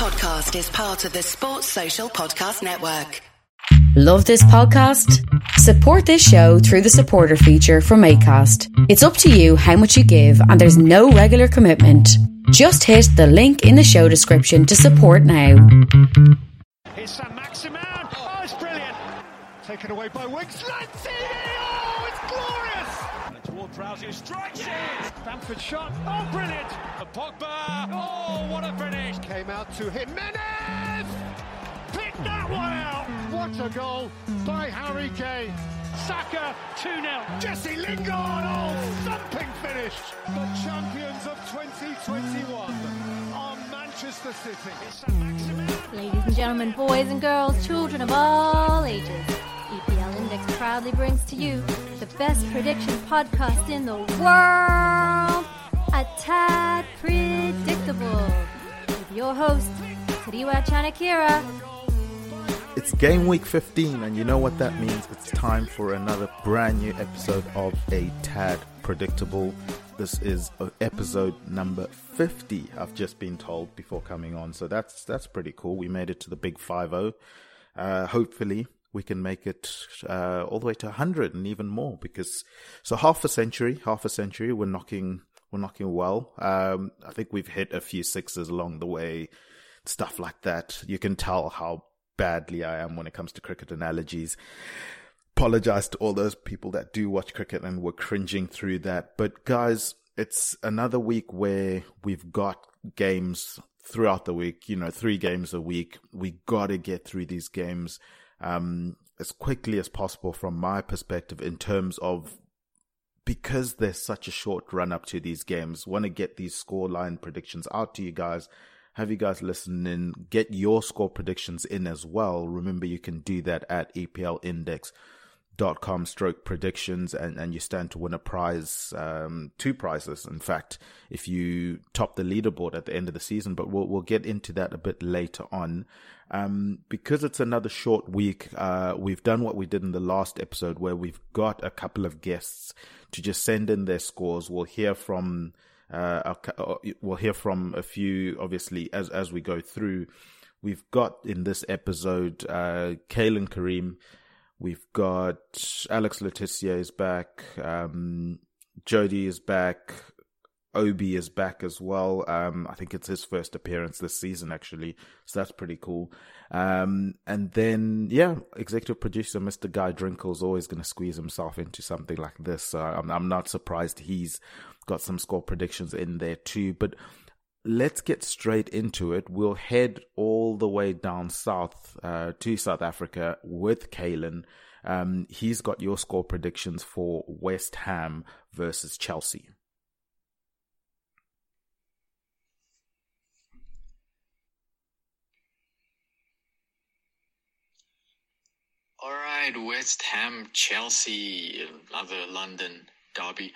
podcast is part of the Sports Social Podcast Network. Love this podcast? Support this show through the supporter feature from ACAST. It's up to you how much you give, and there's no regular commitment. Just hit the link in the show description to support now. Here's Saint-Maximin. Oh, it's brilliant. Taken away by Wings. Lanzini. It's glorious. Rousey, who strikes it. Bamford shot. Oh, brilliant. And Pogba. Oh, what a finish. Came out to Jimenez. Picked that one out. What a goal by Harry Kane. Saka 2-0. Jesse Lingard. Oh, thumping finish. The champions of 2021 are Manchester City. It's Sam Maximan. Ladies and gentlemen, boys and girls, children of all ages, EPL Index proudly brings to you the best prediction podcast in the world, A Tad Predictable, with your host, Tariwa Chanakira. It's game week 15, and you know what that means. It's time for another brand new episode of A Tad Predictable. This is uh, episode number 50, I've just been told before coming on. So that's that's pretty cool. We made it to the big 5 0. uh, Hopefully, we can make it uh, all the way to 100 and even more because so half a century, half a century, we're knocking we're knocking well. Um, I think we've hit a few sixes along the way, stuff like that. You can tell how badly I am when it comes to cricket analogies. Apologize to all those people that do watch cricket and were cringing through that. But guys, it's another week where we've got games throughout the week, you know, three games a week. We got to get through these games um, as quickly as possible from my perspective in terms of because there's such a short run up to these games, want to get these score line predictions out to you guys. Have you guys listen in, get your score predictions in as well. Remember, you can do that at eplindex.com stroke predictions and, and you stand to win a prize, um, two prizes. In fact, if you top the leaderboard at the end of the season, but we'll, we'll get into that a bit later on. Um, because it's another short week, uh, we've done what we did in the last episode where we've got a couple of guests to just send in their scores. We'll hear from, uh, we'll hear from a few, obviously, as as we go through. We've got in this episode uh, Kareem. We've got Alex Le Tissier is back. Um, Jody is back. Obi is back as well. Um, I think it's his first appearance this season, actually. So that's pretty cool. Um, and then, yeah, executive producer Mr. Guy Drinkel is always going to squeeze himself into something like this. So I'm, I'm not surprised he's got some score predictions in there too. But let's get straight into it. We'll head all the way down south uh, to South Africa with Kalen. Um, he's got your score predictions for West Ham versus Chelsea. All right, West Ham, Chelsea, another London derby.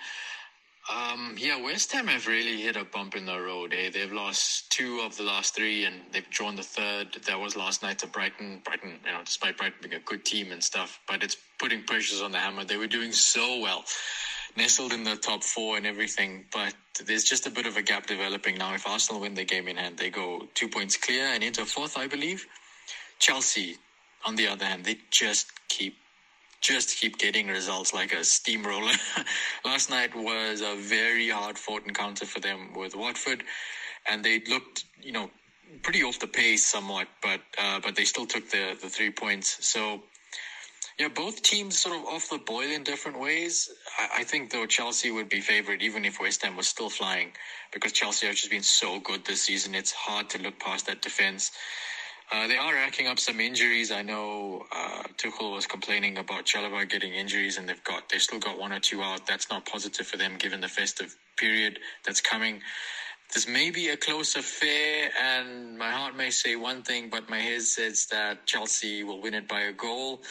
Um, yeah, West Ham have really hit a bump in the road. Eh? They've lost two of the last three, and they've drawn the third. That was last night to Brighton. Brighton, you know, despite Brighton being a good team and stuff, but it's putting pressures on the Hammer. They were doing so well, nestled in the top four and everything, but there's just a bit of a gap developing now. If Arsenal win the game in hand, they go two points clear and into fourth, I believe. Chelsea, on the other hand, they just keep just keep getting results like a steamroller. Last night was a very hard fought encounter for them with Watford, and they looked, you know, pretty off the pace somewhat, but uh, but they still took the the three points. So. Yeah, both teams sort of off the boil in different ways. I, think though Chelsea would be favourite even if West Ham was still flying, because Chelsea have just been so good this season. It's hard to look past that defence. Uh, they are racking up some injuries. I know uh, Tuchel was complaining about Chalobah getting injuries, and they've got they've still got one or two out. That's not positive for them given the festive period that's coming. This may be a close affair, and my heart may say one thing, but my head says that Chelsea will win it by a goal,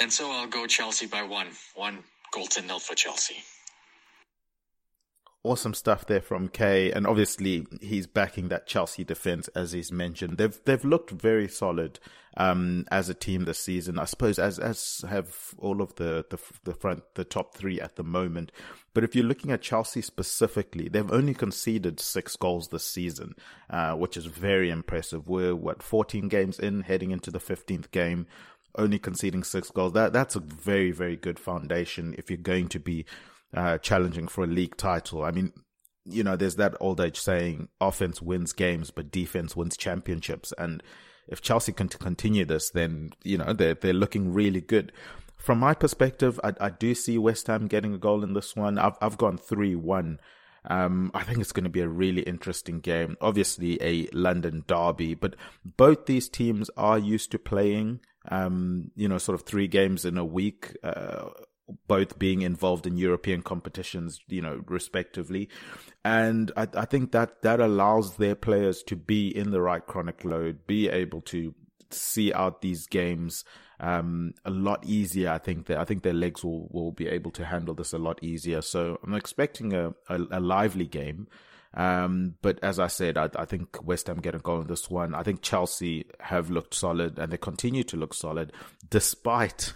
and so I'll go Chelsea by one, one goal to nil for Chelsea. Awesome stuff there from Kay, and obviously he's backing that Chelsea defense as he's mentioned. They've they've looked very solid um, as a team this season. I suppose as as have all of the, the the front the top three at the moment. But if you're looking at Chelsea specifically, they've only conceded six goals this season, uh, which is very impressive. We're what 14 games in, heading into the 15th game. Only conceding six goals. That that's a very, very good foundation if you're going to be uh, challenging for a league title. I mean, you know, there's that old age saying, offense wins games, but defense wins championships. And if Chelsea can continue this, then, you know, they're, they're looking really good. From my perspective, I, I do see West Ham getting a goal in this one. I've, I've gone 3 1. Um, I think it's going to be a really interesting game. Obviously, a London derby, but both these teams are used to playing, um, you know, sort of three games in a week. Uh, both being involved in European competitions, you know, respectively. And I, I, think that that allows their players to be in the right chronic load, be able to see out these games um, a lot easier. I think that I think their legs will, will be able to handle this a lot easier. So I'm expecting a, a, a lively game. Um, but as I said, I, I, think West Ham get a goal in this one. I think Chelsea have looked solid and they continue to look solid despite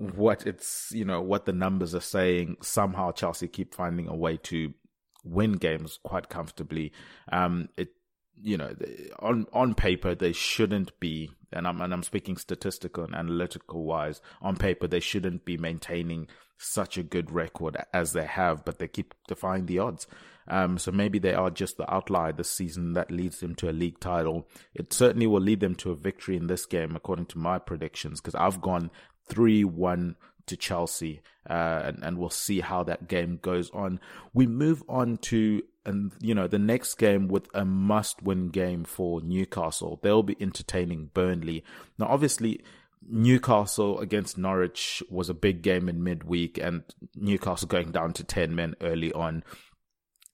what it's you know what the numbers are saying. Somehow Chelsea keep finding a way to win games quite comfortably. Um, it you know on on paper they shouldn't be, and I'm and I'm speaking statistical and analytical wise. On paper they shouldn't be maintaining such a good record as they have, but they keep defying the odds. Um, so maybe they are just the outlier this season that leads them to a league title. It certainly will lead them to a victory in this game, according to my predictions, because I've gone 3 1 to Chelsea, uh, and, and we'll see how that game goes on. We move on to and you know the next game with a must-win game for Newcastle. They'll be entertaining Burnley. Now, obviously, Newcastle against Norwich was a big game in midweek, and Newcastle going down to ten men early on.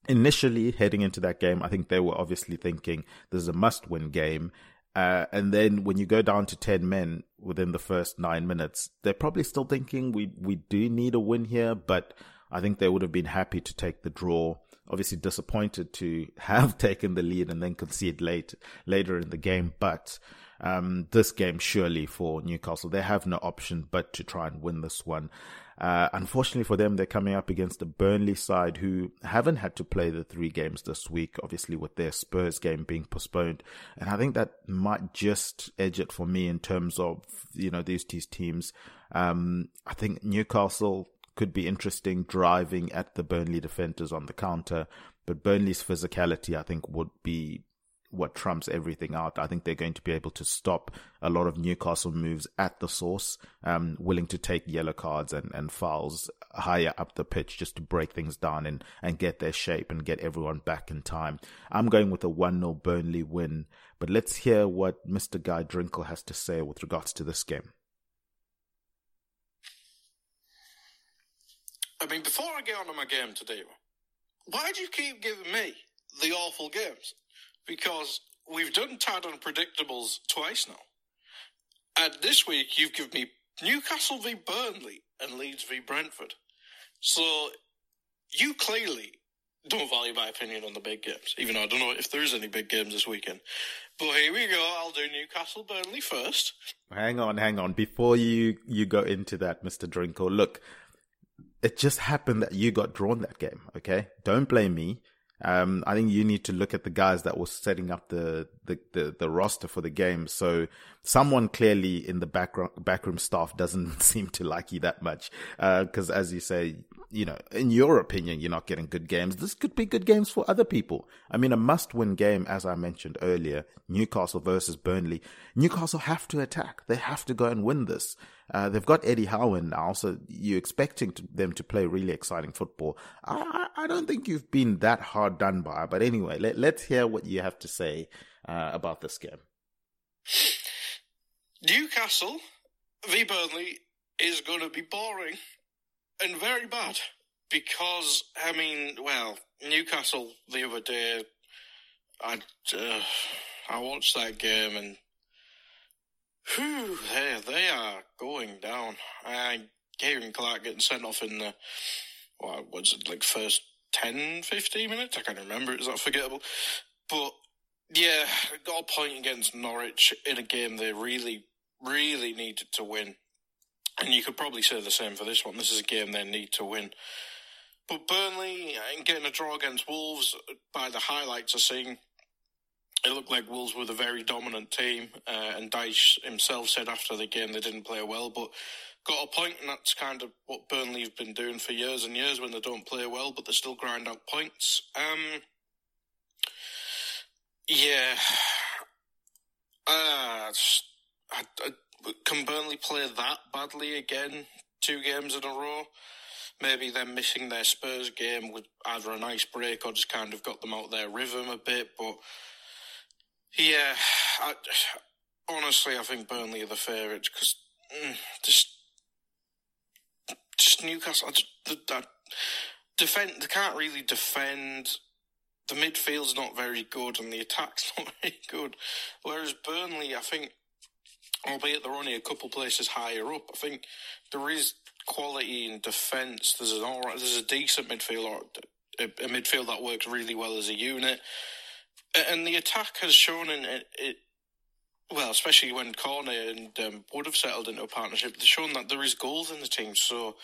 Initially, heading into that game, I think they were obviously thinking this is a must-win game, uh, and then when you go down to 10 men within the first nine minutes, they're probably still thinking we, we do need a win here, but I think they would have been happy to take the draw. Obviously disappointed to have taken the lead and then concede late, later in the game. But, um, this game surely for Newcastle, they have no option but to try and win this one. Uh, unfortunately for them, they're coming up against the Burnley side who haven't had to play the three games this week, obviously with their Spurs game being postponed. And I think that might just edge it for me in terms of, you know, these two teams. Um, I think Newcastle could be interesting driving at the Burnley defenders on the counter, but Burnley's physicality, I think, would be what trumps everything out. I think they're going to be able to stop a lot of Newcastle moves at the source, um, willing to take yellow cards and, and fouls higher up the pitch just to break things down and, and get their shape and get everyone back in time. I'm going with a 1 0 Burnley win, but let's hear what Mr. Guy Drinkel has to say with regards to this game. I mean, before I get on to my game today, why do you keep giving me the awful games? Because we've done Tad Unpredictables twice now. And this week you've given me Newcastle v Burnley and Leeds v Brentford. So you clearly don't value my opinion on the big games, even though I don't know if there is any big games this weekend. But here we go. I'll do Newcastle Burnley first. Hang on, hang on. Before you you go into that, Mister Drinkel, look, it just happened that you got drawn that game. Okay, don't blame me. Um, I think you need to look at the guys that were setting up the, the, the, the, roster for the game. So someone clearly in the background, backroom staff doesn't seem to like you that much. Uh, cause as you say, you know, in your opinion, you're not getting good games. This could be good games for other people. I mean, a must win game, as I mentioned earlier, Newcastle versus Burnley. Newcastle have to attack. They have to go and win this. Uh, they've got Eddie Howe in now, so you're expecting to, them to play really exciting football. I, I, don't think you've been that hard done by, but anyway, let, let's hear what you have to say uh, about this game. Newcastle v Burnley is going to be boring and very bad because I mean, well, Newcastle the other day, I uh, I watched that game and Whew, they, they are going down. I Ciaran Clark getting sent off in the, what was it, like first 10, 15 minutes. I can't remember. It was that forgettable. But yeah, got a point against Norwich in a game they really, really needed to win. And you could probably say the same for this one. This is a game they need to win. But Burnley and getting a draw against Wolves by the highlights are seeing it looked like Wolves were the very dominant team, uh, and Dyche himself said after the game they didn't play well, but got a point, and that's kind of what Burnley have been doing for years and years when they don't play well, but they still grind out points. Um, yeah, uh, I, I, can Burnley play that badly again? Two games in a row. Maybe them missing their Spurs game with either a nice break or just kind of got them out their rhythm a bit, but yeah, I, honestly, I think Burnley are the favourites because mm, just just Newcastle. I just, I, defend. They can't really defend. The midfield's not very good, and the attack's not very good. Whereas Burnley, I think, albeit they're only a couple places higher up, I think there is quality in defence. There's an all right, there's a decent midfield, a, a midfield that works really well as a unit and the attack has shown in it, it well, especially when Cornet and um, Wood have settled into a partnership, they've shown that there is goals in the team. So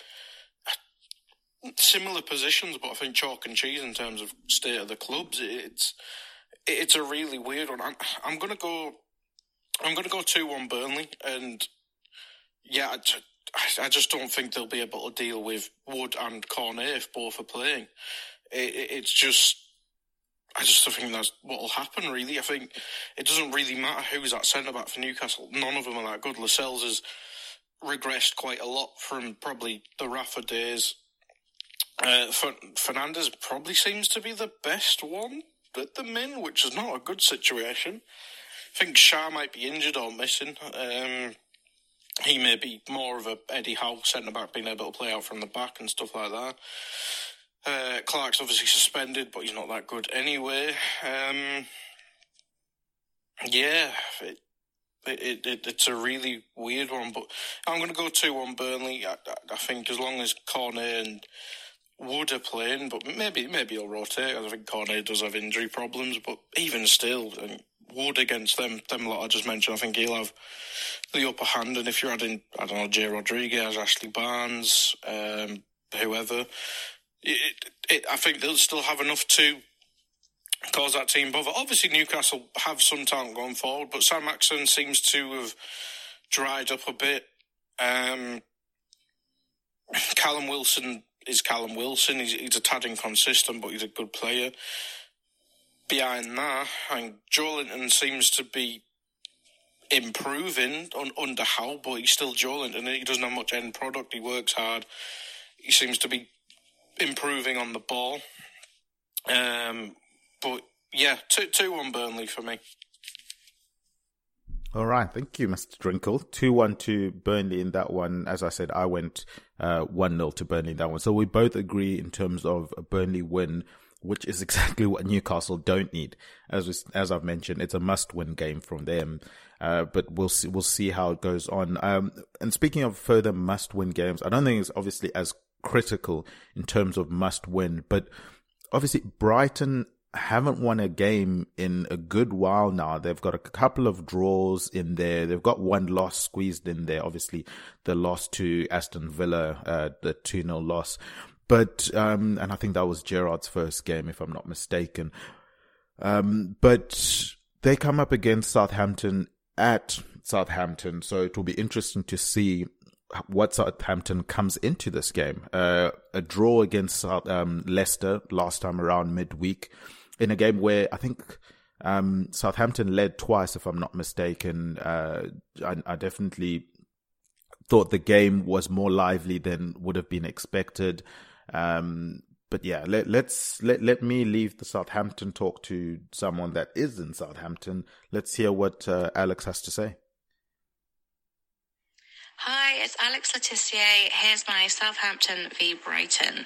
similar positions, but I think chalk and cheese in terms of state of the clubs. It's it's a really weird one. I'm, I'm gonna go. I'm gonna go two one Burnley, and yeah, I, I just don't think they'll be able to deal with Wood and Cornet if both are playing. It, it's just I just don't think that's what will happen, really. I think it doesn't really matter who's at centre back for Newcastle. None of them are that good. Lascelles has regressed quite a lot from probably the Rafa days. Uh, Fernandez probably seems to be the best one at the min, which is not a good situation. I think Schär might be injured or missing. Um, he may be more of a Eddie Howe centre back, being able to play out from the back and stuff like that. Uh, Clark's obviously suspended, but he's not that good anyway. Um, yeah, it, it, it, it's a really weird one, but I'm going to go 2 1 Burnley. I, I, think as long as Cornet and Wood are playing, but maybe maybe he'll rotate. I think Cornet does have injury problems, but even still, Wood against them, them lot I just mentioned, I think he'll have the upper hand. And if you're adding, I don't know, Jay Rodriguez, Ashley Barnes, um, whoever, it, it, I think they'll still have enough to cause that team bother. Obviously, Newcastle have some talent going forward, but Saint-Maximin seems to have dried up a bit. Um, Callum Wilson is Callum Wilson. He's, he's a tad inconsistent, but he's a good player. Behind that, and Joelinton seems to be improving on, under Howe, but he's still Joelinton. He doesn't have much end product. He works hard. He seems to be improving on the ball. Um, but yeah, two two one Burnley for me. All right, thank you, Mr. Drinkel. Two one to Burnley in that one. As I said, I went uh, one 0 to Burnley in that one. So we both agree in terms of a Burnley win, which is exactly what Newcastle don't need. As we, as I've mentioned, it's a must win game from them. Uh, but we'll see, we'll see how it goes on. Um, and speaking of further must win games, I don't think it's obviously as critical in terms of must win. But obviously, Brighton haven't won a game in a good while now. They've got a couple of draws in there. They've got one loss squeezed in there. Obviously, the loss to Aston Villa, uh, the 2 0 loss. But, um, and I think that was Gerrard's first game, if I'm not mistaken. Um, but they come up against Southampton at Southampton. So it will be interesting to see what Southampton comes into this game. Uh, a draw against um, Leicester last time around midweek in a game where I think um, Southampton led twice, if I'm not mistaken. Uh, I, I, definitely thought the game was more lively than would have been expected. Um, but yeah, let, let's let let me leave the Southampton talk to someone that is in Southampton. Let's hear what uh, Alex has to say. Hi, it's Alex Le Tissier. Here's my Southampton v Brighton.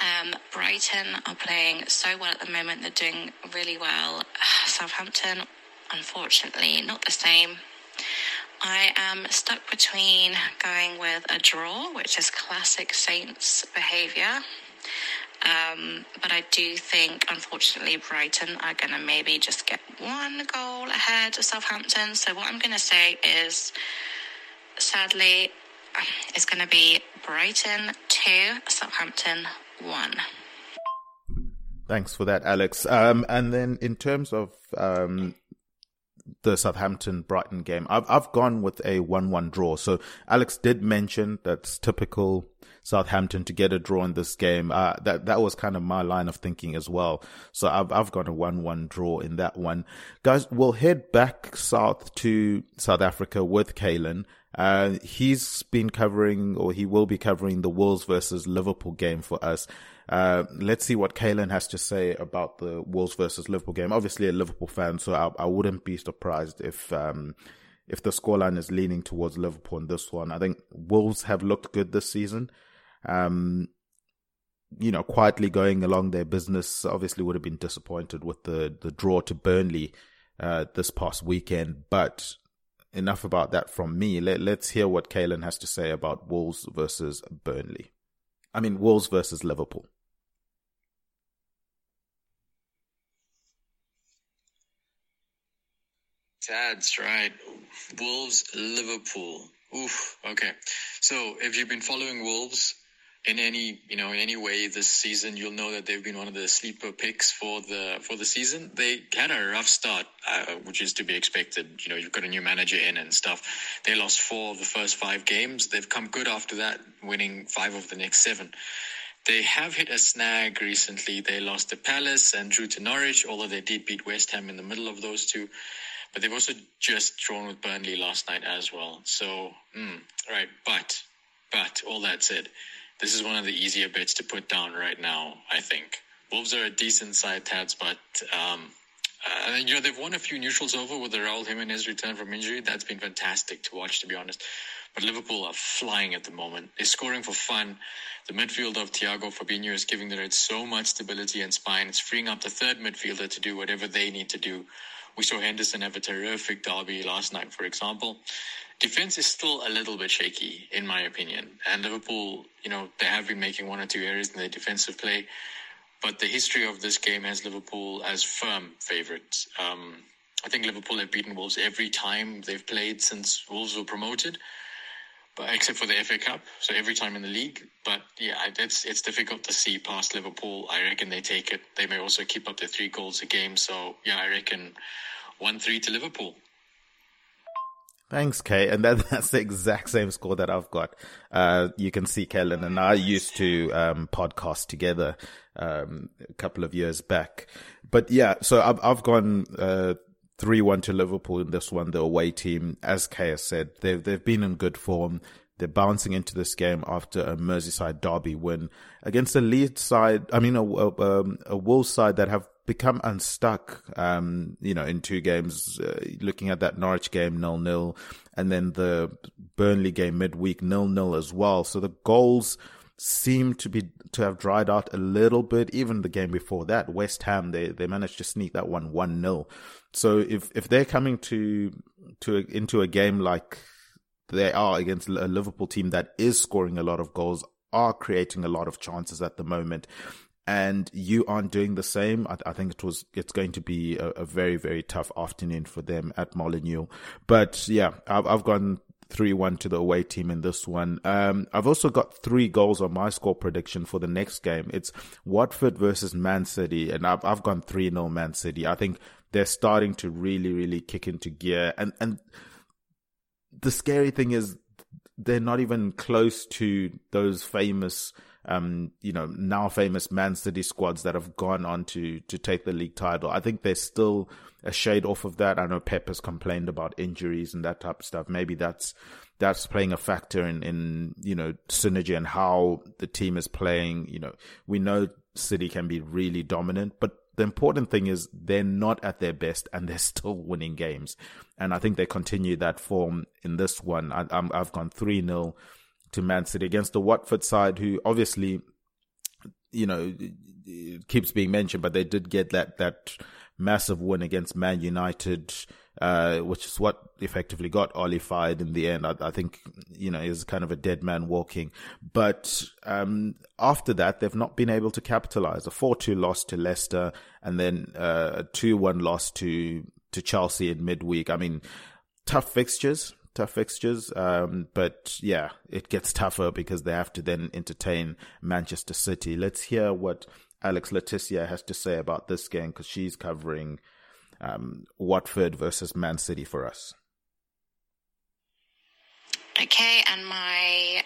Um, Brighton are playing so well at the moment. They're doing really well. Southampton, unfortunately, not the same. I am stuck between going with a draw, which is classic Saints behaviour, Um, but I do think, unfortunately, Brighton are going to maybe just get one goal ahead of Southampton. So what I'm going to say is, sadly, it's going to be Brighton 2, Southampton 1. Thanks for that, Alex. Um, and then in terms of um, the Southampton Brighton game, I've I've gone with a one-one draw. So Alex did mention that's typical Southampton to get a draw in this game. Uh, that that was kind of my line of thinking as well. So I've I've got a one-one draw in that one. Guys, we'll head back south to South Africa with Kalen. Uh, he's been covering, or he will be covering the Wolves versus Liverpool game for us. Uh, let's see what Kalen has to say about the Wolves versus Liverpool game. Obviously, a Liverpool fan, so I, I wouldn't be surprised if um, if the scoreline is leaning towards Liverpool in this one. I think Wolves have looked good this season. Um, you know, quietly going along their business. Obviously, would have been disappointed with the the draw to Burnley uh, this past weekend. But enough about that from me. Let, let's hear what Kalen has to say about Wolves versus Burnley. I mean, Wolves versus Liverpool. That's right. Wolves, Liverpool. Oof. Okay. So if you've been following Wolves in any, you know, in any way this season, you'll know that they've been one of the sleeper picks for the for the season. They had a rough start, uh, which is to be expected. You know, you've got a new manager in and stuff. They lost four of the first five games. They've come good after that, winning five of the next seven. They have hit a snag recently. They lost to Palace and drew to Norwich, although they did beat West Ham in the middle of those two. But they've also just drawn with Burnley last night as well. So, mm, right. But, but all that said, this is one of the easier bets to put down right now, I think. Wolves are a decent side, Tads, but, um, uh, you know, they've won a few neutrals over with the Raul Jimenez return from injury. That's been fantastic to watch, to be honest. But Liverpool are flying at the moment. They're scoring for fun. The midfield of Thiago Fabinho is giving the Reds so much stability and spine. It's freeing up the third midfielder to do whatever they need to do. We saw Henderson have a terrific derby last night, for example. Defense is still a little bit shaky, in my opinion. And Liverpool, you know, they have been making one or two errors in their defensive play. But the history of this game has Liverpool as firm favourites. Um, I think Liverpool have beaten Wolves every time they've played since Wolves were promoted but except for the FA Cup. So every time in the league. But yeah, it's it's difficult to see past Liverpool. I reckon they take it. They may also keep up their three goals a game. So yeah, I reckon one three to Liverpool. Thanks, Kay. And that, that's the exact same score that I've got. Uh, you can see Kellen and I used to, um, podcast together, um, a couple of years back. But yeah, so I've, I've gone, uh, 3-1 to Liverpool in this one, the away team. As Kay has said, they've, they've been in good form. They're bouncing into this game after a Merseyside derby win against a Leeds side. I mean, a, a, um, a Wolves side that have become unstuck, um, you know, in two games, uh, looking at that Norwich game, nil nil, and then the Burnley game midweek, nil nil as well. So the goals seem to be, to have dried out a little bit. Even the game before that, West Ham, they, they managed to sneak that one 1 nil. So if, if they're coming to, to, into a game like they are against a Liverpool team that is scoring a lot of goals, are creating a lot of chances at the moment, and you aren't doing the same, I, I think it was it's going to be a, a, very very tough afternoon for them at Molineux. But yeah, I've, I've gone three one to the away team in this one. Um, I've also got three goals on my score prediction for the next game. It's Watford versus Man City, and I've I've gone three 0 Man City. I think they're starting to really really kick into gear, and and the scary thing is they're not even close to those famous um, you know, now famous Man City squads that have gone on to, to take the league title. I think they're still a shade off of that. I know Pep has complained about injuries and that type of stuff. Maybe that's, that's playing a factor in, in, you know, synergy and how the team is playing. You know, we know City can be really dominant, but the important thing is they're not at their best and they're still winning games. And I think they continue that form in this one. I, have gone 3 0 to Man City against the Watford side, who obviously, you know, keeps being mentioned, but they did get that, that massive win against Man United, uh, which is what effectively got Ole fired in the end. I, I think, you know, is kind of a dead man walking. But, um, after that, they've not been able to capitalize. A 4-2 loss to Leicester and then, uh, a 2-1 loss to, to Chelsea in midweek. I mean, tough fixtures, tough fixtures. Um, but yeah, it gets tougher because they have to then entertain Manchester City. Let's hear what Alex Le Tissier has to say about this game because she's covering um, Watford versus Man City for us. Okay, and my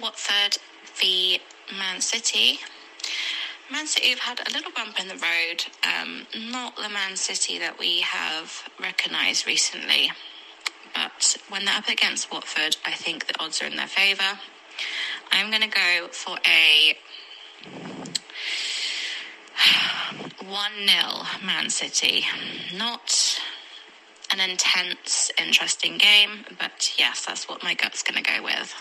Watford v Man City. Man City have had a little bump in the road, um, not the Man City that we have recognised recently. But when they're up against Watford, I think the odds are in their favour. I'm going to go for a 1 0 Man City. Not an intense, interesting game, but yes, that's what my gut's going to go with.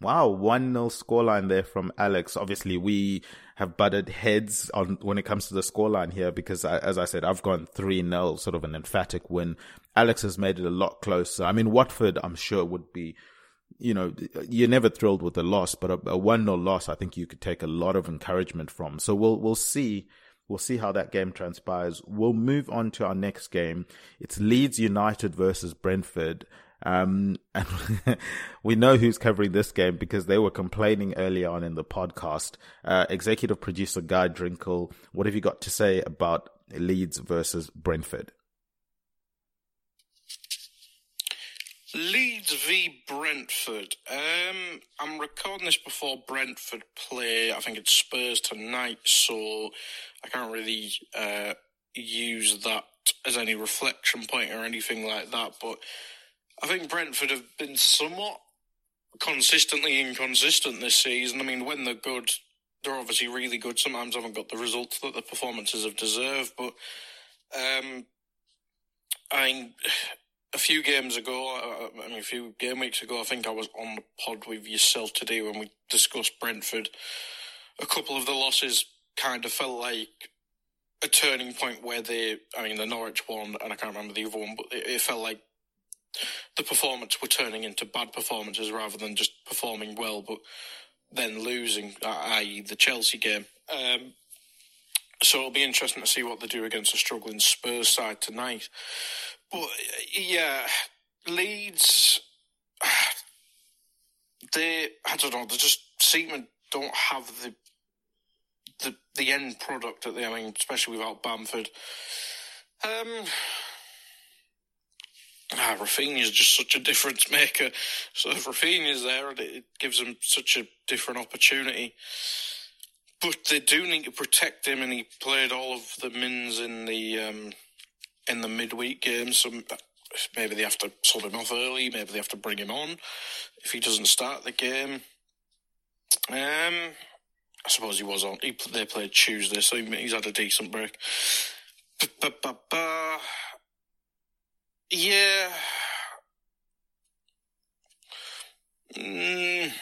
Wow, 1 0 scoreline there from Alex. Obviously, we have butted heads on when it comes to the scoreline here because, uh, as I said, I've gone 3 0, sort of an emphatic win. Alex has made it a lot closer. I mean, Watford, I'm sure, would be you know, you're never thrilled with a loss, but a, one 0 loss, I think you could take a lot of encouragement from. So we'll we'll see. We'll see how that game transpires. We'll move on to our next game. It's Leeds United versus Brentford. Um, and we know who's covering this game because they were complaining early on in the podcast. Uh, executive producer Guy Drinkel, what have you got to say about Leeds versus Brentford? Leeds v Brentford. Um, I'm recording this before Brentford play. I think it's Spurs tonight, so I can't really uh, use that as any reflection point or anything like that. But I think Brentford have been somewhat consistently inconsistent this season. I mean, when they're good, they're obviously really good. Sometimes haven't got the results that the performances have deserved, but um, I mean a few games ago, uh, I mean, a few game weeks ago, I think I was on the pod with yourself today when we discussed Brentford. A couple of the losses kind of felt like a turning point where they, I mean, the Norwich one, and I can't remember the other one, but it, it felt like the performance were turning into bad performances rather than just performing well, but then losing, i.e., the Chelsea game. Um, so it'll be interesting to see what they do against a struggling Spurs side tonight. Yeah, Leeds, they I don't know, they just seem to don't have the the the end product they. I mean, especially without Bamford. Um. Ah, Raphinha's just such a difference maker. So if Raphinha's there, it gives them such a different opportunity. But they do need to protect him, and he played all of the mins in the um, in the midweek games. So maybe they have to sub him off early. Maybe they have to bring him on if he doesn't start the game. Um, I suppose he was on. He, they played Tuesday, so he's had a decent break. Ba-ba-ba-ba. Yeah. Mm,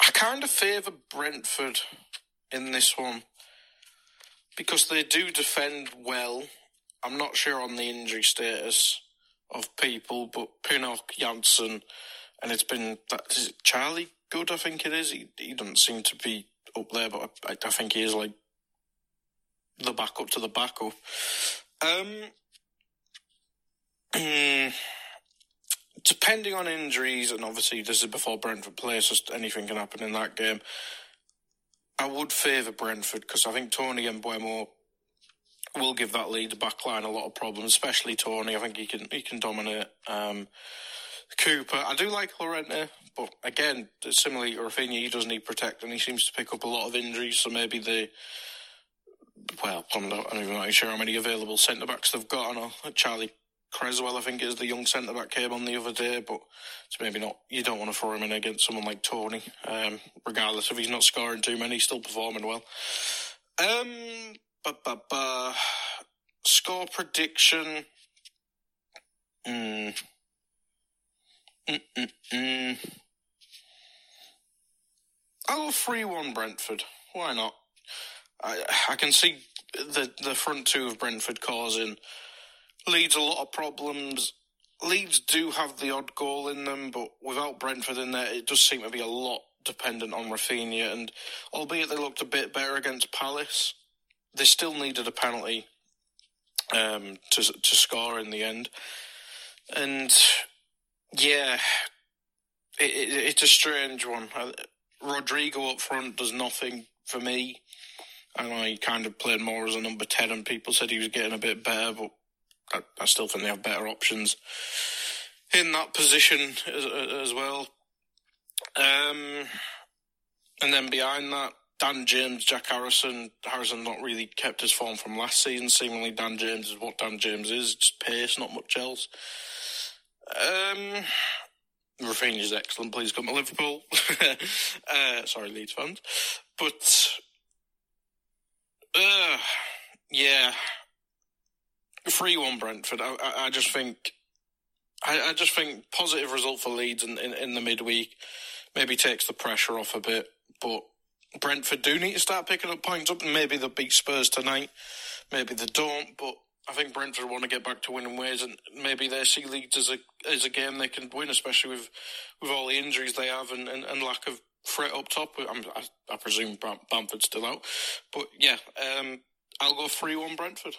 I kind of favour Brentford in this one because they do defend well I'm not sure on the injury status of people, but Pinnock, Jansson, and it's been that is Charlie Goode, I think it is. He he doesn't seem to be up there, but I, I think he is like the backup to the backup. Um, depending on injuries, and obviously this is before Brentford plays, so anything can happen in that game. I would favour Brentford because I think Toney and Mbeumo will give that lead back line a lot of problems, especially Toney. I think he can he can dominate. Um, Cooper, I do like Llorente, but again, similarly to Raphinha, he doesn't need protecting. He seems to pick up a lot of injuries, so maybe the well, I'm not, I'm even sure how many available centre backs they've got. I know Charlie Cresswell, I think, is the young centre back came on the other day, but it's maybe not. You don't want to throw him in against someone like Toney, um, regardless if he's not scoring too many, he's still performing well. Um, Ba-ba-ba. Score prediction. Mm. I'll 3 1 Brentford. Why not? I, I can see the the front two of Brentford causing Leeds a lot of problems. Leeds do have the odd goal in them, but without Brentford in there, it does seem to be a lot dependent on Raphinha. And albeit they looked a bit better against Palace, they still needed a penalty um, to to score in the end. And yeah, it, it, it's a strange one. Uh, Rodrigo up front does nothing for me. And I kind of played more as a number 10, and people said he was getting a bit better, but I, I still think they have better options in that position as, as well. Um, and then behind that, Dan James, Jack Harrison. Harrison not really kept his form from last season. Seemingly, Dan James is what Dan James is, just pace, not much else. Um, Raphinha's excellent. Please come to Liverpool. uh, sorry, Leeds fans. But, uh, yeah, 3 1 Brentford. I, I, I, just think. I, I, just think positive result for Leeds in, in, in the midweek maybe takes the pressure off a bit. But Brentford do need to start picking up points up, and maybe they'll beat Spurs tonight. Maybe they don't, but I think Brentford want to get back to winning ways, and maybe they see Leeds as a as a game they can win, especially with with all the injuries they have and, and, and lack of threat up top. I, I presume Bamford's still out, but yeah, um, I'll go three one Brentford.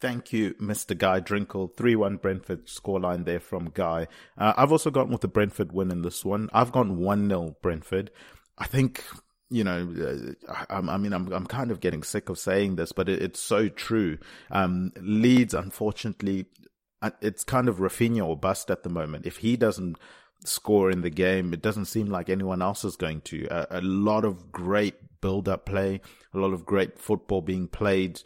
Thank you, Mr. Guy Drinkel. 3 1 Brentford scoreline there from Guy. Uh, I've also gone with the Brentford win in this one. I've gone 1 0 Brentford. I think you know, uh, I, I, mean, I'm I'm kind of getting sick of saying this, but it, it's so true. Um, Leeds, unfortunately, uh, it's kind of Raphinha or bust at the moment. If he doesn't score in the game, it doesn't seem like anyone else is going to. a lot of great build-up play, a lot of great football being played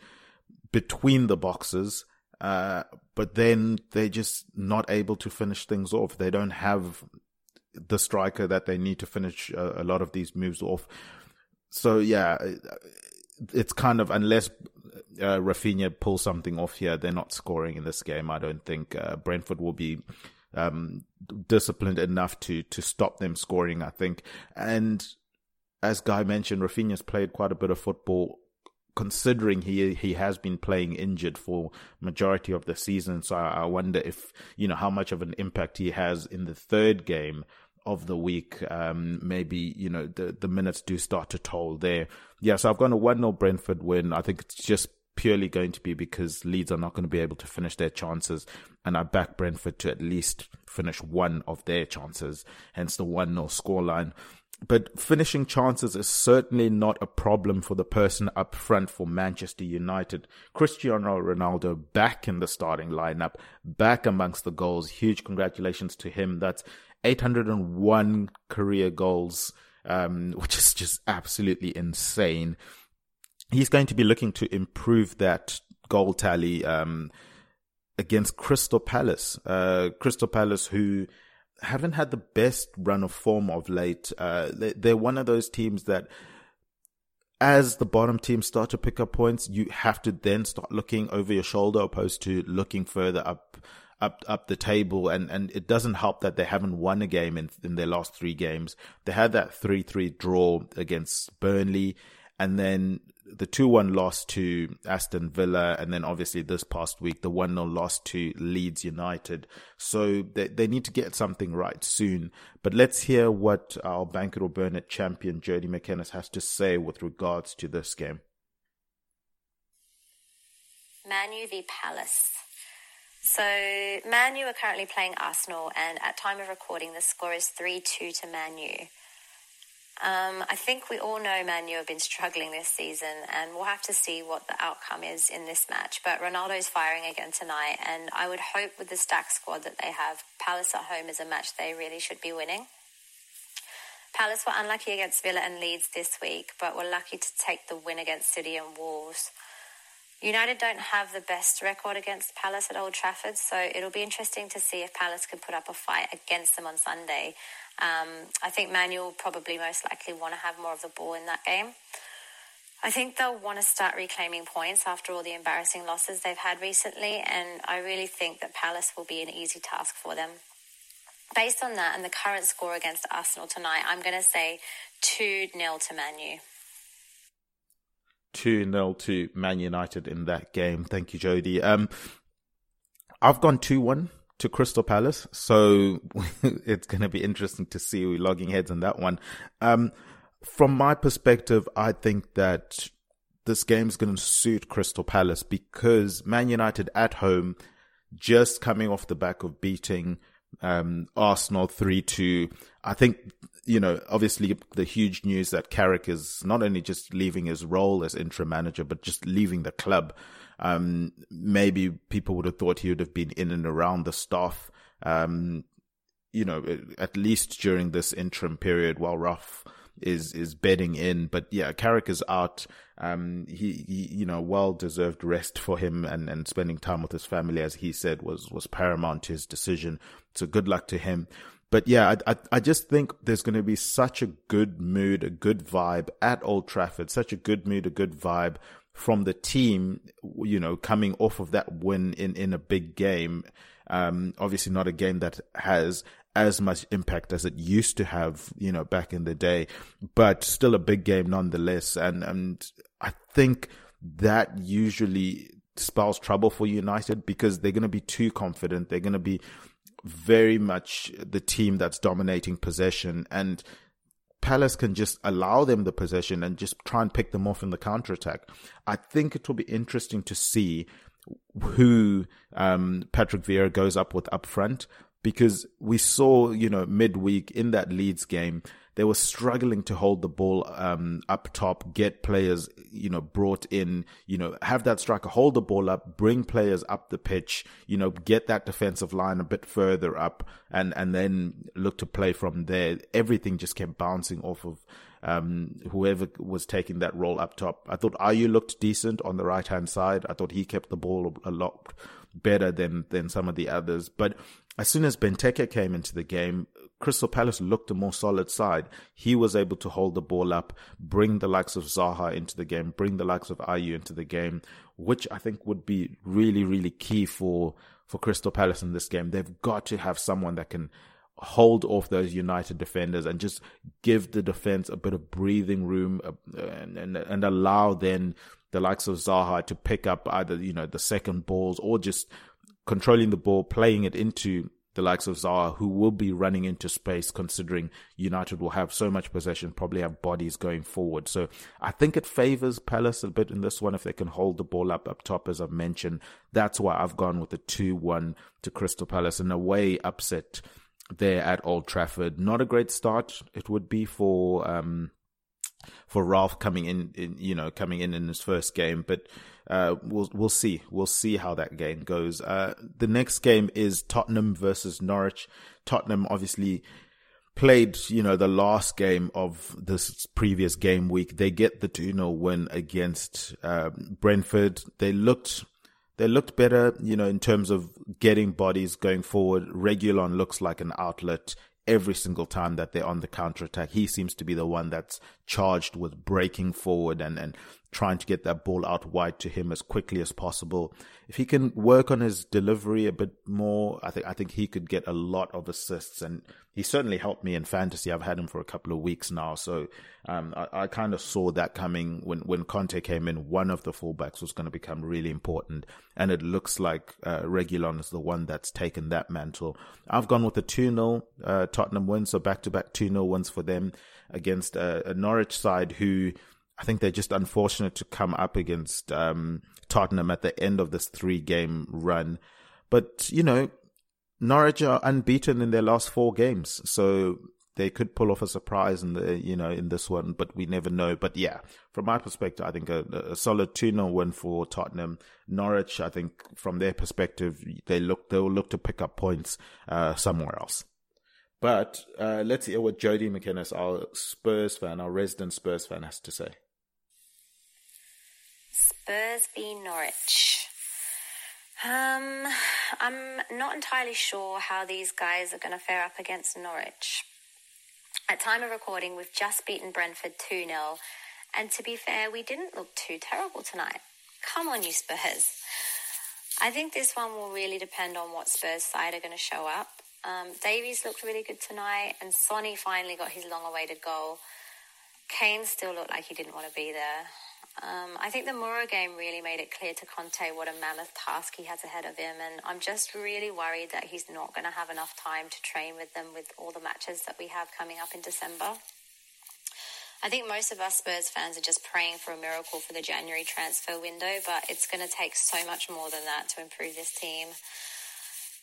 between the boxes. Uh, but then they're just not able to finish things off. They don't have the striker that they need to finish a, a lot of these moves off. So yeah, it's kind of unless uh, Raphinha pulls something off here, they're not scoring in this game. I don't think uh, Brentford will be um, disciplined enough to to stop them scoring. I think, and as Guy mentioned, Raphinha's played quite a bit of football considering he he has been playing injured for majority of the season so I wonder if you know how much of an impact he has in the third game of the week. Um, maybe, you know, the, the minutes do start to toll there. Yeah, so I've gone a 1 0 Brentford win. I think it's just purely going to be because Leeds are not going to be able to finish their chances. And I back Brentford to at least finish one of their chances, hence the 1 0 scoreline. But finishing chances is certainly not a problem for the person up front for Manchester United. Cristiano Ronaldo back in the starting lineup, back amongst the goals. Huge congratulations to him. That's 801 career goals, um, which is just absolutely insane. He's going to be looking to improve that goal tally um, against Crystal Palace. Uh, Crystal Palace, who haven't had the best run of form of late. Uh, they, are one of those teams that, as the bottom teams start to pick up points, you have to then start looking over your shoulder opposed to looking further up up up the table and and it doesn't help that they haven't won a game in in their last 3 games. They had that 3-3 draw against Burnley and then the 2-1 loss to Aston Villa and then obviously this past week the 1-0 loss to Leeds United. So they they need to get something right soon. But let's hear what our Banker or Burn It champion Jody McInnes has to say with regards to this game. Manu v Palace so, Man U are currently playing Arsenal, and at time of recording, the score is 3 2 to Man U. Um, I think we all know Man U have been struggling this season, and we'll have to see what the outcome is in this match. But Ronaldo's firing again tonight, and I would hope with the stack squad that they have, Palace at home is a match they really should be winning. Palace were unlucky against Villa and Leeds this week, but were lucky to take the win against City and Wolves. United don't have the best record against Palace at Old Trafford, so it'll be interesting to see if Palace can put up a fight against them on Sunday. Um, I think Manuel probably most likely want to have more of the ball in that game. I think they'll want to start reclaiming points after all the embarrassing losses they've had recently, and I really think that Palace will be an easy task for them. Based on that and the current score against Arsenal tonight, I'm going to say 2 0 to Manu. 2 0 to Man United in that game. Thank you, Jody. Um, I've gone 2 1 to Crystal Palace, so it's going to be interesting to see we logging heads on that one. Um, from my perspective, I think that this game's going to suit Crystal Palace because Man United at home, just coming off the back of beating um, Arsenal 3 2. I think, you know, obviously the huge news that Carrick is not only just leaving his role as interim manager, but just leaving the club. Um, maybe people would have thought he would have been in and around the staff, um, you know, at least during this interim period while Ralf is is bedding in. But yeah, Carrick is out. Um, he, he, you know, well deserved rest for him, and and spending time with his family, as he said, was was paramount to his decision. So good luck to him. But yeah, I, I, I just think there's going to be such a good mood, a good vibe at Old Trafford, such a good mood, a good vibe from the team, you know, coming off of that win in, in a big game. Um, obviously not a game that has as much impact as it used to have, you know, back in the day, but still a big game nonetheless. And, and I think that usually spells trouble for United because they're going to be too confident. They're going to be very much the team that's dominating possession and Palace can just allow them the possession and just try and pick them off in the counter attack. I think it will be interesting to see who um, Patrick Vieira goes up with up front because we saw, you know, midweek in that Leeds game, they were struggling to hold the ball um, up top, get players, you know, brought in, you know, have that striker hold the ball up, bring players up the pitch, you know, get that defensive line a bit further up, and and then look to play from there. Everything just kept bouncing off of um, whoever was taking that role up top. I thought Ayew looked decent on the right hand side. I thought he kept the ball a lot better than than some of the others, but as soon as Benteke came into the game, Crystal Palace looked a more solid side. He was able to hold the ball up, bring the likes of Zaha into the game, bring the likes of Ayew into the game, which I think would be really, really key for, for Crystal Palace in this game. They've got to have someone that can hold off those United defenders and just give the defense a bit of breathing room uh, and, and, and allow then the likes of Zaha to pick up either, you know, the second balls or just controlling the ball, playing it into the likes of Zaha, who will be running into space considering United will have so much possession, probably have bodies going forward. So I think it favors Palace a bit in this one if they can hold the ball up up top, as I've mentioned. That's why I've gone with the 2 1 to Crystal Palace in a upset there at Old Trafford. Not a great start, it would be for. Um, for Ralf coming in, in, you know, coming in in his first game, but uh, we'll we'll see. We'll see how that game goes. Uh, the next game is Tottenham versus Norwich. Tottenham obviously played, you know, the last game of this previous game week. They get the 2-0 win against uh, Brentford. They looked they looked better, you know, in terms of getting bodies going forward. Reguilon looks like an outlet every single time that they're on the counter attack. He seems to be the one that's charged with breaking forward and, and trying to get that ball out wide to him as quickly as possible. If he can work on his delivery a bit more, I think I think he could get a lot of assists, and he certainly helped me in fantasy. I've had him for a couple of weeks now, so um, I, I kind of saw that coming when when Conte came in. One of the fullbacks was going to become really important, and it looks like uh, Reguilon is the one that's taken that mantle. I've gone with a two 0 uh, Tottenham win, so back to back two 0 wins for them against a, a Norwich side who I think they're just unfortunate to come up against um, Tottenham at the end of this three game run. But, you know, Norwich are unbeaten in their last four games. So they could pull off a surprise in the, you know, in this one, but we never know. But yeah, from my perspective, I think a, a solid 2 0 win for Tottenham. Norwich, I think from their perspective, they look, they will look to pick up points, uh, somewhere else. But, uh, let's hear what Jody McInnes, our Spurs fan, our resident Spurs fan has to say. V Norwich. Um, I'm not entirely sure how these guys are going to fare up against Norwich. At time of recording, we've just beaten Brentford 2 0, and to be fair, we didn't look too terrible tonight. Come on, you Spurs. I think this one will really depend on what Spurs side are going to show up. Um, Davies looked really good tonight, and Sonny finally got his long awaited goal. Kane still looked like he didn't want to be there. Um, I think the Mura game really made it clear to Conte what a mammoth task he has ahead of him, and I'm just really worried that he's not going to have enough time to train with them with all the matches that we have coming up in December. I think most of us Spurs fans are just praying for a miracle for the January transfer window, but it's going to take so much more than that to improve this team.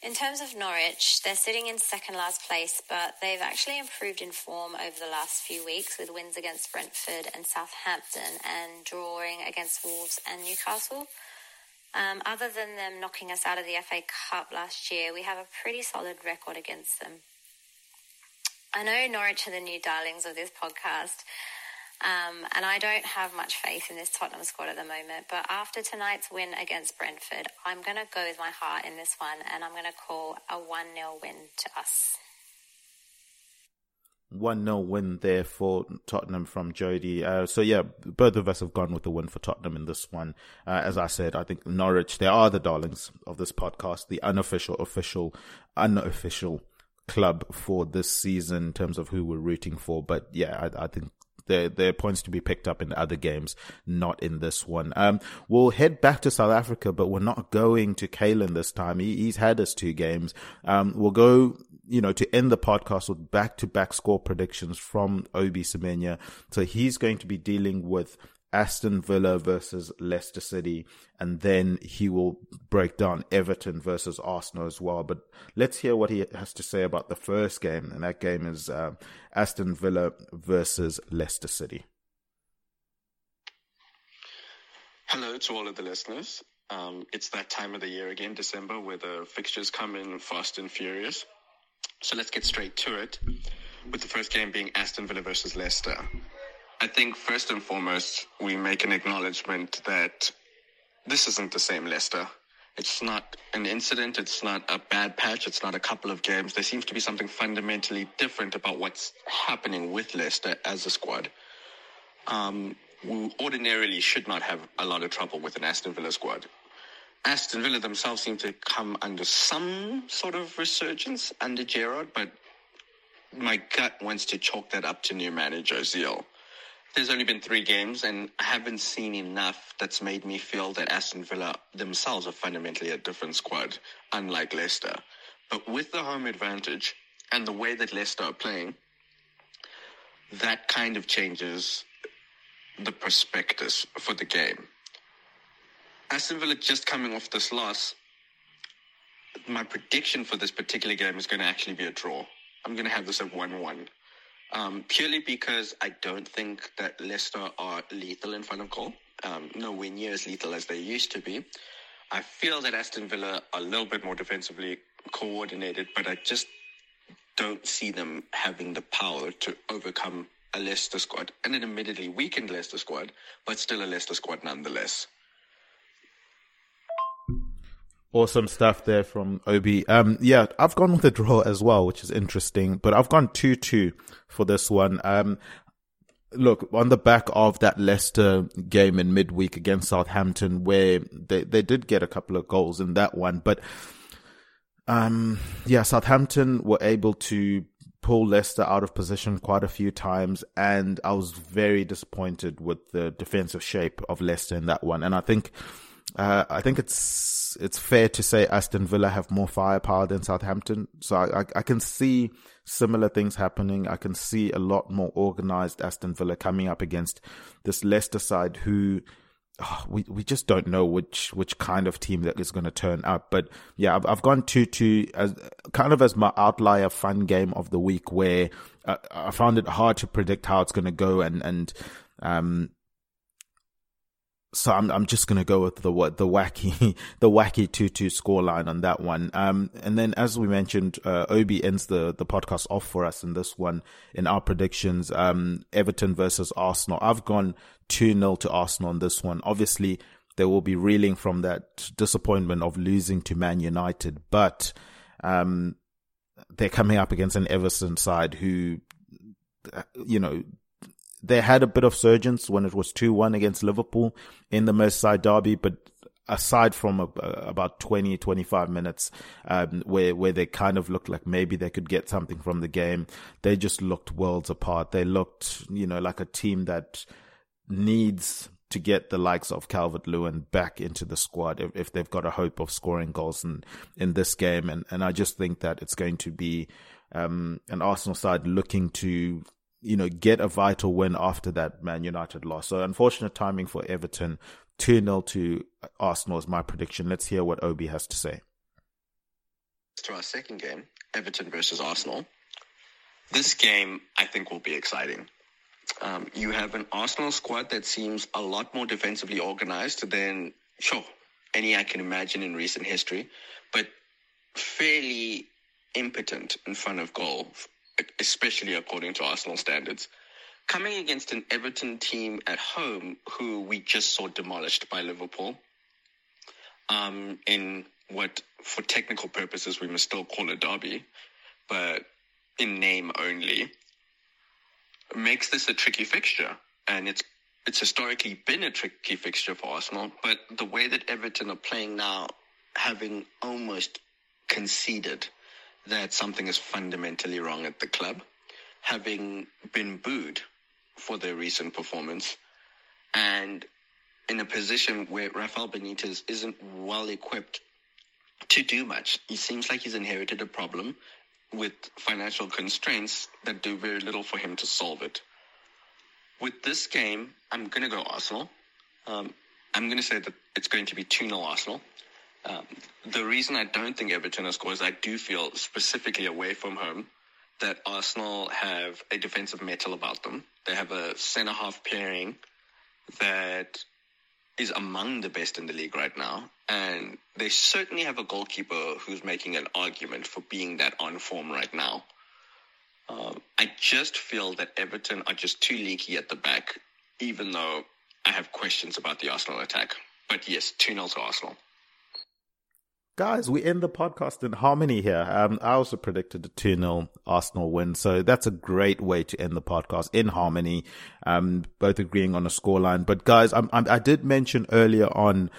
In terms of Norwich, they're sitting in second last place, but they've actually improved in form over the last few weeks with wins against Brentford and Southampton and drawing against Wolves and Newcastle. Um, other than them knocking us out of the FA Cup last year, we have a pretty solid record against them. I know Norwich are the new darlings of this podcast, um, and I don't have much faith in this Tottenham squad at the moment. But after tonight's win against Brentford, I'm going to go with my heart in this one, and I'm going to call a 1 0 win to us. 1 0 win there for Tottenham from Jody. Uh, so, yeah, both of us have gone with the win for Tottenham in this one. Uh, as I said, I think Norwich, they are the darlings of this podcast, the unofficial, official, unofficial club for this season in terms of who we're rooting for. But yeah, I, I think there, there are points to be picked up in other games, not in this one. Um, we'll head back to South Africa, but we're not going to Kalen this time. He, he's had us two games. Um, we'll go, you know, to end the podcast with back to back score predictions from Obi Semenya. So he's going to be dealing with Aston Villa versus Leicester City, and then he will break down Everton versus Arsenal as well. But let's hear what he has to say about the first game, and that game is uh, Aston Villa versus Leicester City. Hello to all of the listeners. Um, it's that time of the year again, December, where the fixtures come in fast and furious. So let's get straight to it, with the first game being Aston Villa versus Leicester. I think first and foremost, we make an acknowledgement that this isn't the same Leicester. It's not an incident. It's not a bad patch. It's not a couple of games. There seems to be something fundamentally different about what's happening with Leicester as a squad. Um, we ordinarily should not have a lot of trouble with an Aston Villa squad. Aston Villa themselves seem to come under some sort of resurgence under Gerrard, but my gut wants to chalk that up to new manager Ozil there's only been three games, and I haven't seen enough that's made me feel that Aston Villa themselves are fundamentally a different squad, unlike Leicester. But with the home advantage and the way that Leicester are playing, that kind of changes the prospectus for the game. Aston Villa just coming off this loss, my prediction for this particular game is going to actually be a draw. I'm going to have this at 1 1 um, purely because I don't think that Leicester are lethal in front of goal. Um, nowhere near as lethal as they used to be. I feel that Aston Villa are a little bit more defensively coordinated, but I just don't see them having the power to overcome a Leicester squad, and an admittedly weakened Leicester squad, but still a Leicester squad nonetheless. Awesome stuff there from Obi. Um, yeah, I've gone with a draw as well, which is interesting, but I've gone 2-2 for this one. Um, look, on the back of that Leicester game in midweek against Southampton, where they, they did get a couple of goals in that one, but, um, yeah, Southampton were able to pull Leicester out of position quite a few times, and I was very disappointed with the defensive shape of Leicester in that one. And I think, uh, I think it's it's fair to say Aston Villa have more firepower than Southampton. So I, I, I, can see similar things happening. I can see a lot more organized Aston Villa coming up against this Leicester side who oh, we we just don't know which which kind of team that is going to turn up. But yeah, I've, I've gone two two as kind of as my outlier fun game of the week where uh, I found it hard to predict how it's going to go and and um so I'm I'm just gonna go with the what the wacky the wacky two two scoreline on that one. Um, and then as we mentioned, uh, Obi ends the the podcast off for us in this one in our predictions. Um, Everton versus Arsenal. I've gone two 0 to Arsenal on this one. Obviously, they will be reeling from that disappointment of losing to Man United, but um, they're coming up against an Everton side who, you know, they had a bit of surgence when it was 2-1 against Liverpool in the Merseyside derby, but aside from a, about 20, 25 minutes, um, where, where they kind of looked like maybe they could get something from the game, they just looked worlds apart. They looked, you know, like a team that needs to get the likes of Calvert Lewin back into the squad if, if they've got a hope of scoring goals in, in this game. And, and I just think that it's going to be um, an Arsenal side looking to, you know, get a vital win after that Man United loss. So unfortunate timing for Everton. 2 0 to Arsenal is my prediction. Let's hear what Obi has to say. To our second game, Everton versus Arsenal. This game, I think, will be exciting. Um, you have an Arsenal squad that seems a lot more defensively organized than, sure, any I can imagine in recent history, but fairly impotent in front of goal, especially according to Arsenal standards. Coming against an Everton team at home who we just saw demolished by Liverpool um, in what, for technical purposes, we must still call a derby, but in name only makes this a tricky fixture, and it's it's historically been a tricky fixture for Arsenal. But the way that Everton are playing now, having almost conceded that something is fundamentally wrong at the club, having been booed for their recent performance, and in a position where Rafael Benitez isn't well equipped to do much. He seems like he's inherited a problem with financial constraints that do very little for him to solve it. With this game, I'm going to go Arsenal. Um, I'm going to say that it's going to be 2 0 Arsenal. Um, the reason I don't think Everton will score is I do feel specifically away from home that Arsenal have a defensive metal about them. They have a centre half pairing that is among the best in the league right now. And they certainly have a goalkeeper who's making an argument for being that on form right now. Um, I just feel that Everton are just too leaky at the back, even though I have questions about the Arsenal attack. But yes, 2 0 to Arsenal. Guys, we end the podcast in harmony here. Um, I also predicted a 2 0 Arsenal win. So that's a great way to end the podcast in harmony, um, both agreeing on a scoreline. But guys, I'm, I'm, i did mention earlier on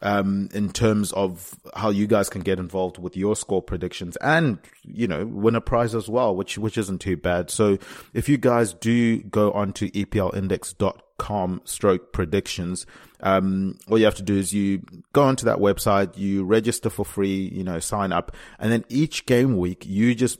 um, in terms of how you guys can get involved with your score predictions and, you know, win a prize as well, which, which isn't too bad. So if you guys do go on to eplindex.com stroke predictions, um, all you have to do is you go onto that website, you register for free, you know, sign up, and then each game week, you just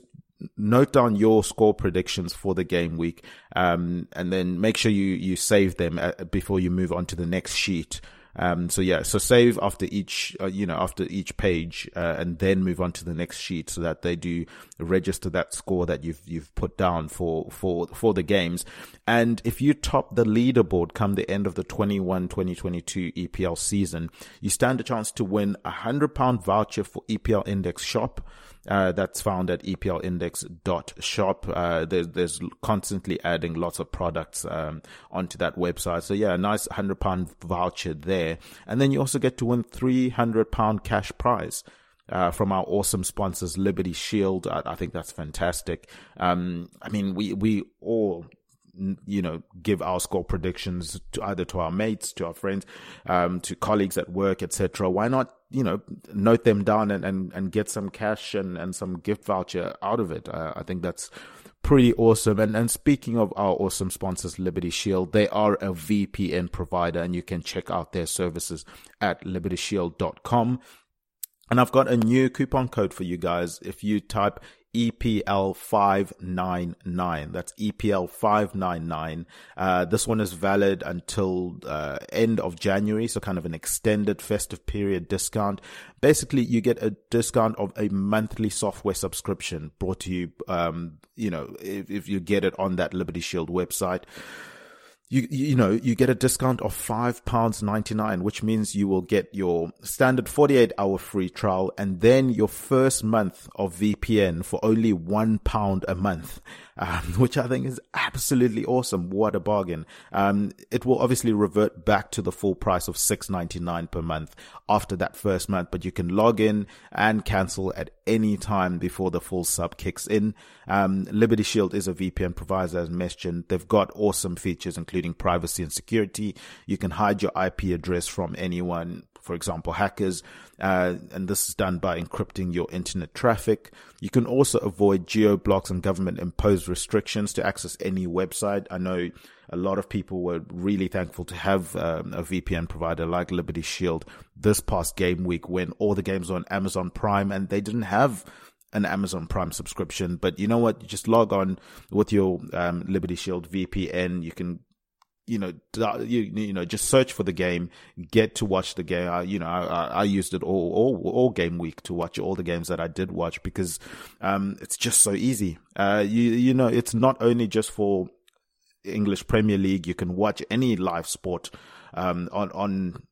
note down your score predictions for the game week um, and then make sure you you save them uh, before you move on to the next sheet um, so yeah, so save after each, uh, you know, after each page, uh, and then move on to the next sheet so that they do register that score that you've, you've put down for, for, for the games. And if you top the leaderboard come the end of the 21-2022 EPL season, you stand a chance to win a hundred pound voucher for EPL Index Shop. Uh, that's found at eplindex.shop. Uh, there's, there's constantly adding lots of products, um, onto that website. So yeah, a nice hundred pound voucher there. And then you also get to win 300 pound cash prize. Uh, from our awesome sponsors, Liberty Shield. I, I think that's fantastic. Um, I mean, we, we all you know, give our score predictions to either to our mates, to our friends, um, to colleagues at work, etc. Why not, you know, note them down and, and, and get some cash and, and some gift voucher out of it? Uh, I think that's pretty awesome. And, and speaking of our awesome sponsors, Liberty Shield, they are a VPN provider and you can check out their services at libertyshield.com. And I've got a new coupon code for you guys. If you type EPL 599. That's EPL 599. Uh, this one is valid until, uh, end of January. So kind of an extended festive period discount. Basically, you get a discount of a monthly software subscription brought to you, um, you know, if, if you get it on that Liberty Shield website you you know you get a discount of five pounds ninety nine, which means you will get your standard forty eight hour free trial and then your first month of VPN for only one pound a month, um, which I think is absolutely awesome. What a bargain! Um, it will obviously revert back to the full price of six ninety nine per month after that first month, but you can log in and cancel at any time before the full sub kicks in. Um, Liberty Shield is a VPN provider, as mentioned. They've got awesome features, including including privacy and security. You can hide your IP address from anyone for example, hackers, uh, and this is done by encrypting your internet traffic. You can also avoid geo blocks and government imposed restrictions to access any website. I know a lot of people were really thankful to have um, a VPN provider like Liberty Shield this past game week when all the games were on Amazon Prime and they didn't have an Amazon Prime subscription. But you know what? You just log on with your um, Liberty Shield VPN. You can you know, you, you know, just search for the game, get to watch the game. I, you know, I, I used it all, all, all game week to watch all the games that I did watch because, um, it's just so easy. Uh, you, you know, it's not only just for English Premier League. You can watch any live sport, um, on, on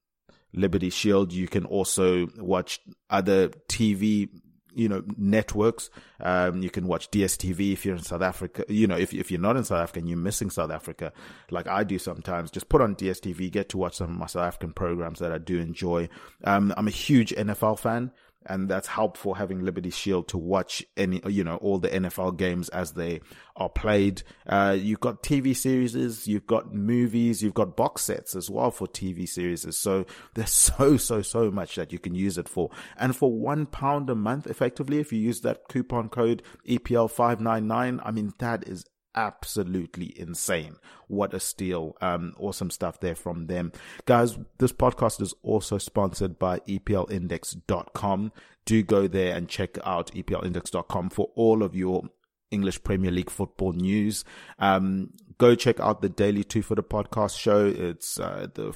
Liberty Shield. You can also watch other TV you know networks. Um, you can watch DSTV if you're in South Africa. You know, if if you're not in South Africa and you're missing South Africa, like I do sometimes, just put on DSTV, get to watch some of my South African programs that I do enjoy. Um, I'm a huge NFL fan and that's helpful having Liberty Shield to watch any, you know, all the NFL games as they are played. Uh, you've got TV series, you've got movies, you've got box sets as well for TV series. So there's so, so, so much that you can use it for. And for one pound a month, effectively, if you use that coupon code EPL599, I mean, that is absolutely insane. What a steal. Um, awesome stuff there from them. Guys, this podcast is also sponsored by EPLindex.com. Do go there and check out EPLindex.com for all of your English Premier League football news. Um, go check out the Daily Two Footer podcast show. It's uh, the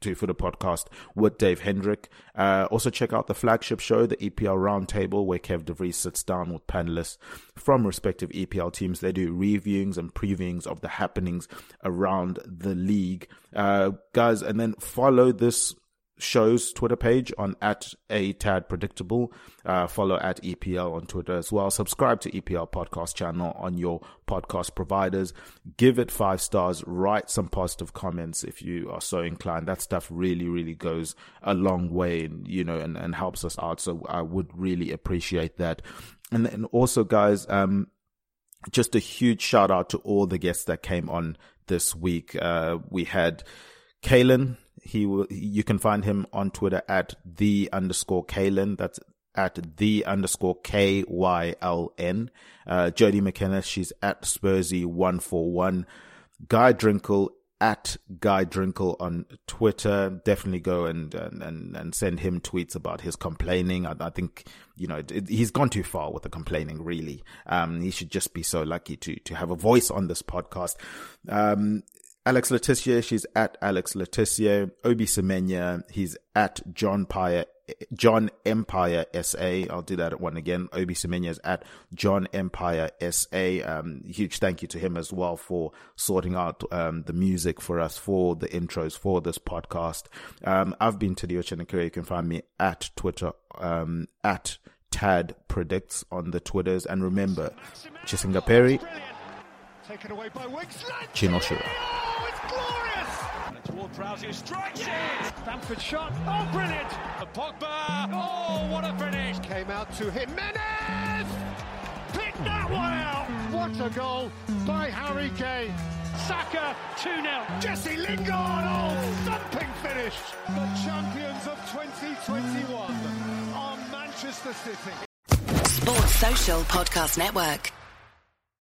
Two the podcast with Dave Hendrick. Uh, also check out the flagship show, the EPL Roundtable, where Kev DeVries sits down with panelists from respective EPL teams. They do reviewings and previewings of the happenings around the league. Uh, guys, and then follow this show's Twitter page on at a tad predictable. Uh, follow at EPL on Twitter as well. Subscribe to EPL podcast channel on your podcast providers. Give it five stars. Write some positive comments if you are so inclined. That stuff really, really goes a long way, and, you know, and, and helps us out. So I would really appreciate that. And then also, guys, um, just a huge shout out to all the guests that came on this week. Uh, we had Kalen, he will, you can find him on Twitter at the underscore Kalen. That's at the underscore K Y L N. Uh, Jodie McKenna, she's at Spursy141. Guy Drinkel at Guy Drinkel on Twitter. Definitely go and, and, and send him tweets about his complaining. I, I think, you know, it, he's gone too far with the complaining, really. Um, he should just be so lucky to, to have a voice on this podcast. Um, Alex Le Tissier, she's at Alex Le Tissier. Obi Semenya, he's at John Pyre, John Empire SA. I'll do that one again. Obi Semenya is at John Empire SA. Um, huge thank you to him as well for sorting out, um, the music for us for the intros for this podcast. Um, I've been to the Ochinakura. You can find me at Twitter, um, at Tad Predicts on the Twitters. And remember, Chisinga Perry, Chinoshira. Toward Prowse, strikes it! Bamford shot, oh brilliant! And Pogba, oh what a finish! Came out to Jimenez! Picked that one out! What a goal by Harry Kane! Saka 2-0. Jesse Lingard, oh thumping finish! The champions of 2021 are Manchester City. Sports Social Podcast Network.